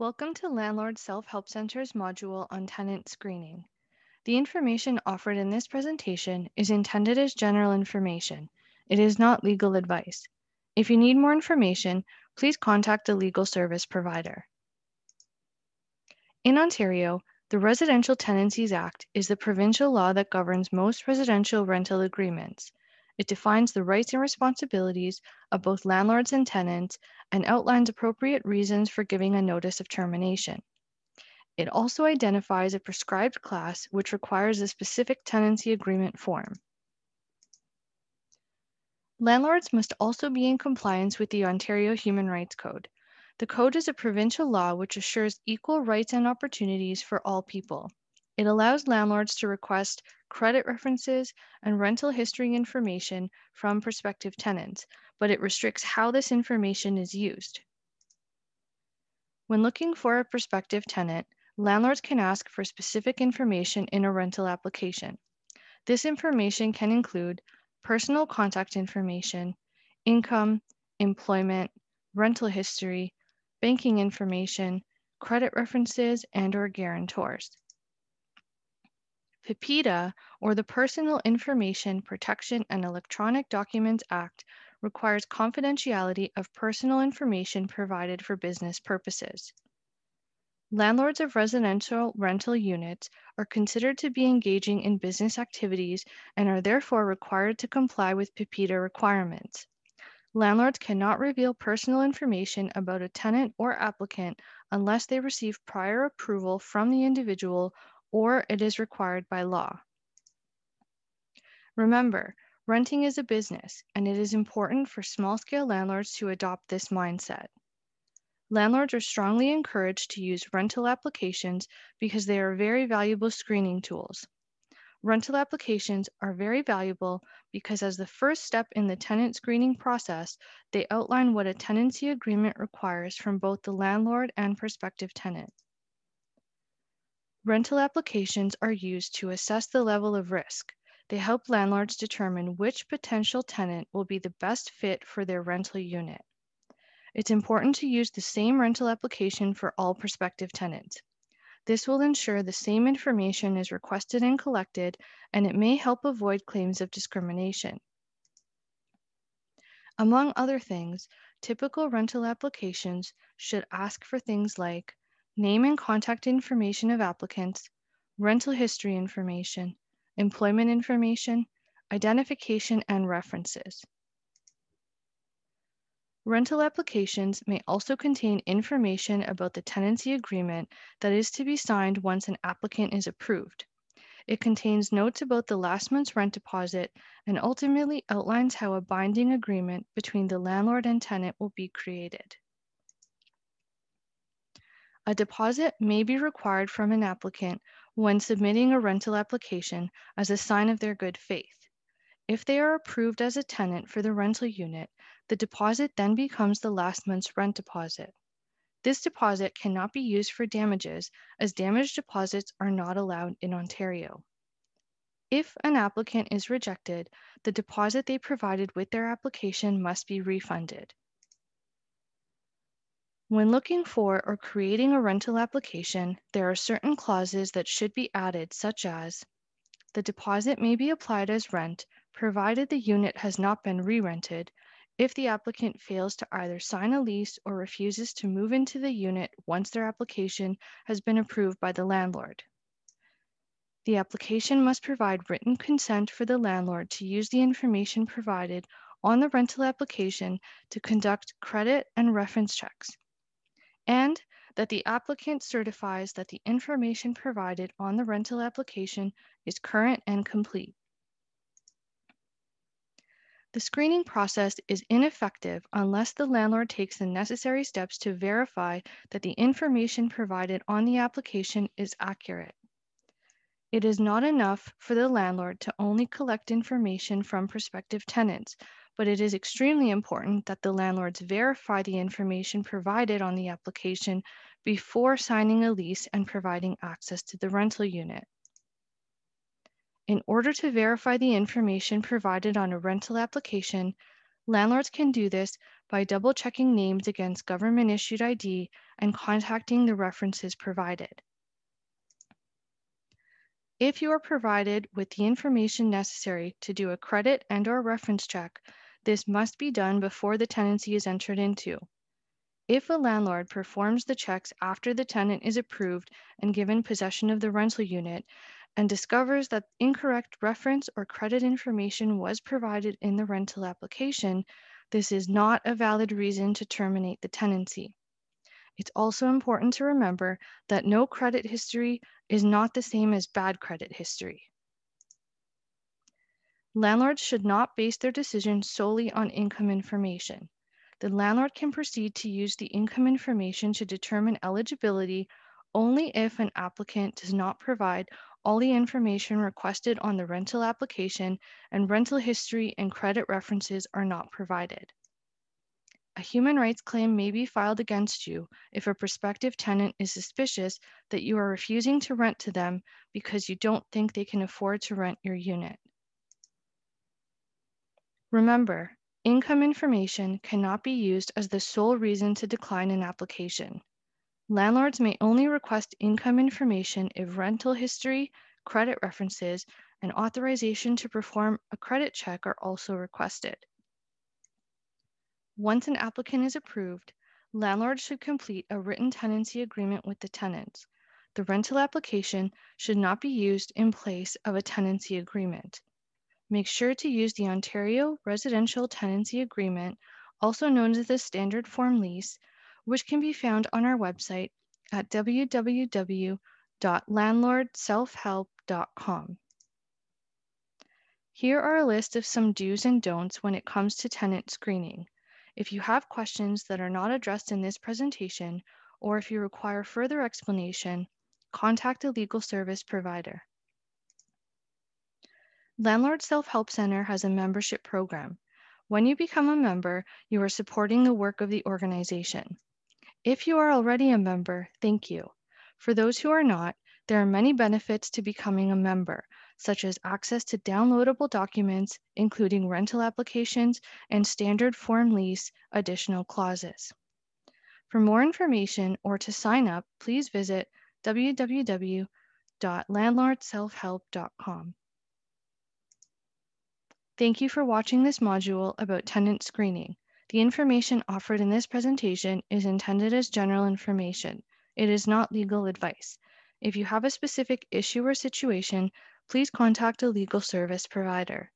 Welcome to Landlord Self-Help Center's module on tenant screening. The information offered in this presentation is intended as general information. It is not legal advice. If you need more information, please contact a legal service provider. In Ontario, the Residential Tenancies Act is the provincial law that governs most residential rental agreements. It defines the rights and responsibilities of both landlords and tenants and outlines appropriate reasons for giving a notice of termination. It also identifies a prescribed class which requires a specific tenancy agreement form. Landlords must also be in compliance with the Ontario Human Rights Code. The code is a provincial law which assures equal rights and opportunities for all people. It allows landlords to request credit references and rental history information from prospective tenants, but it restricts how this information is used. When looking for a prospective tenant, landlords can ask for specific information in a rental application. This information can include personal contact information, income, employment, rental history, banking information, credit references, and or guarantors. PIPEDA, or the Personal Information Protection and Electronic Documents Act, requires confidentiality of personal information provided for business purposes. Landlords of residential rental units are considered to be engaging in business activities and are therefore required to comply with PIPEDA requirements. Landlords cannot reveal personal information about a tenant or applicant unless they receive prior approval from the individual or it is required by law. Remember, renting is a business, and it is important for small scale landlords to adopt this mindset. Landlords are strongly encouraged to use rental applications because they are very valuable screening tools. Rental applications are very valuable because, as the first step in the tenant screening process, they outline what a tenancy agreement requires from both the landlord and prospective tenant. Rental applications are used to assess the level of risk. They help landlords determine which potential tenant will be the best fit for their rental unit. It's important to use the same rental application for all prospective tenants. This will ensure the same information is requested and collected, and it may help avoid claims of discrimination. Among other things, typical rental applications should ask for things like name and contact information of applicants, rental history information, employment information, identification, and references. Rental applications may also contain information about the tenancy agreement that is to be signed once an applicant is approved. It contains notes about the last month's rent deposit and ultimately outlines how a binding agreement between the landlord and tenant will be created. A deposit may be required from an applicant when submitting a rental application as a sign of their good faith. If they are approved as a tenant for the rental unit, the deposit then becomes the last month's rent deposit. This deposit cannot be used for damages as damage deposits are not allowed in Ontario. If an applicant is rejected, the deposit they provided with their application must be refunded. When looking for or creating a rental application, there are certain clauses that should be added, such as the deposit may be applied as rent, provided the unit has not been re-rented, if the applicant fails to either sign a lease or refuses to move into the unit once their application has been approved by the landlord. The application must provide written consent for the landlord to use the information provided on the rental application to conduct credit and reference checks and that the applicant certifies that the information provided on the rental application is current and complete. The screening process is ineffective unless the landlord takes the necessary steps to verify that the information provided on the application is accurate. It is not enough for the landlord to only collect information from prospective tenants but it is extremely important that the landlords verify the information provided on the application before signing a lease and providing access to the rental unit. In order to verify the information provided on a rental application, landlords can do this by double checking names against government issued ID and contacting the references provided. If you are provided with the information necessary to do a credit and or reference check, this must be done before the tenancy is entered into. If a landlord performs the checks after the tenant is approved and given possession of the rental unit and discovers that incorrect reference or credit information was provided in the rental application, this is not a valid reason to terminate the tenancy. It's also important to remember that no credit history is not the same as bad credit history. Landlords should not base their decision solely on income information the landlord can proceed to use the income information to determine eligibility only if an applicant does not provide all the information requested on the rental application and rental history and credit references are not provided. A human rights claim may be filed against you if a prospective tenant is suspicious that you are refusing to rent to them because you don't think they can afford to rent your unit. Remember, Income information cannot be used as the sole reason to decline an application. Landlords may only request income information if rental history, credit references, and authorization to perform a credit check are also requested. Once an applicant is approved, landlords should complete a written tenancy agreement with the tenants. The rental application should not be used in place of a tenancy agreement make sure to use the Ontario Residential Tenancy Agreement, also known as the Standard Form Lease, which can be found on our website at www.landlordselfhelp.com. Here are a list of some do's and don'ts when it comes to tenant screening. If you have questions that are not addressed in this presentation, or if you require further explanation, contact a legal service provider. Landlord Self-Help Center has a membership program. When you become a member, you are supporting the work of the organization. If you are already a member, thank you. For those who are not, there are many benefits to becoming a member, such as access to downloadable documents, including rental applications and standard form lease additional clauses. For more information or to sign up, please visit www.landlordselfhelp.com. Thank you for watching this module about tenant screening. The information offered in this presentation is intended as general information. It is not legal advice. If you have a specific issue or situation, please contact a legal service provider.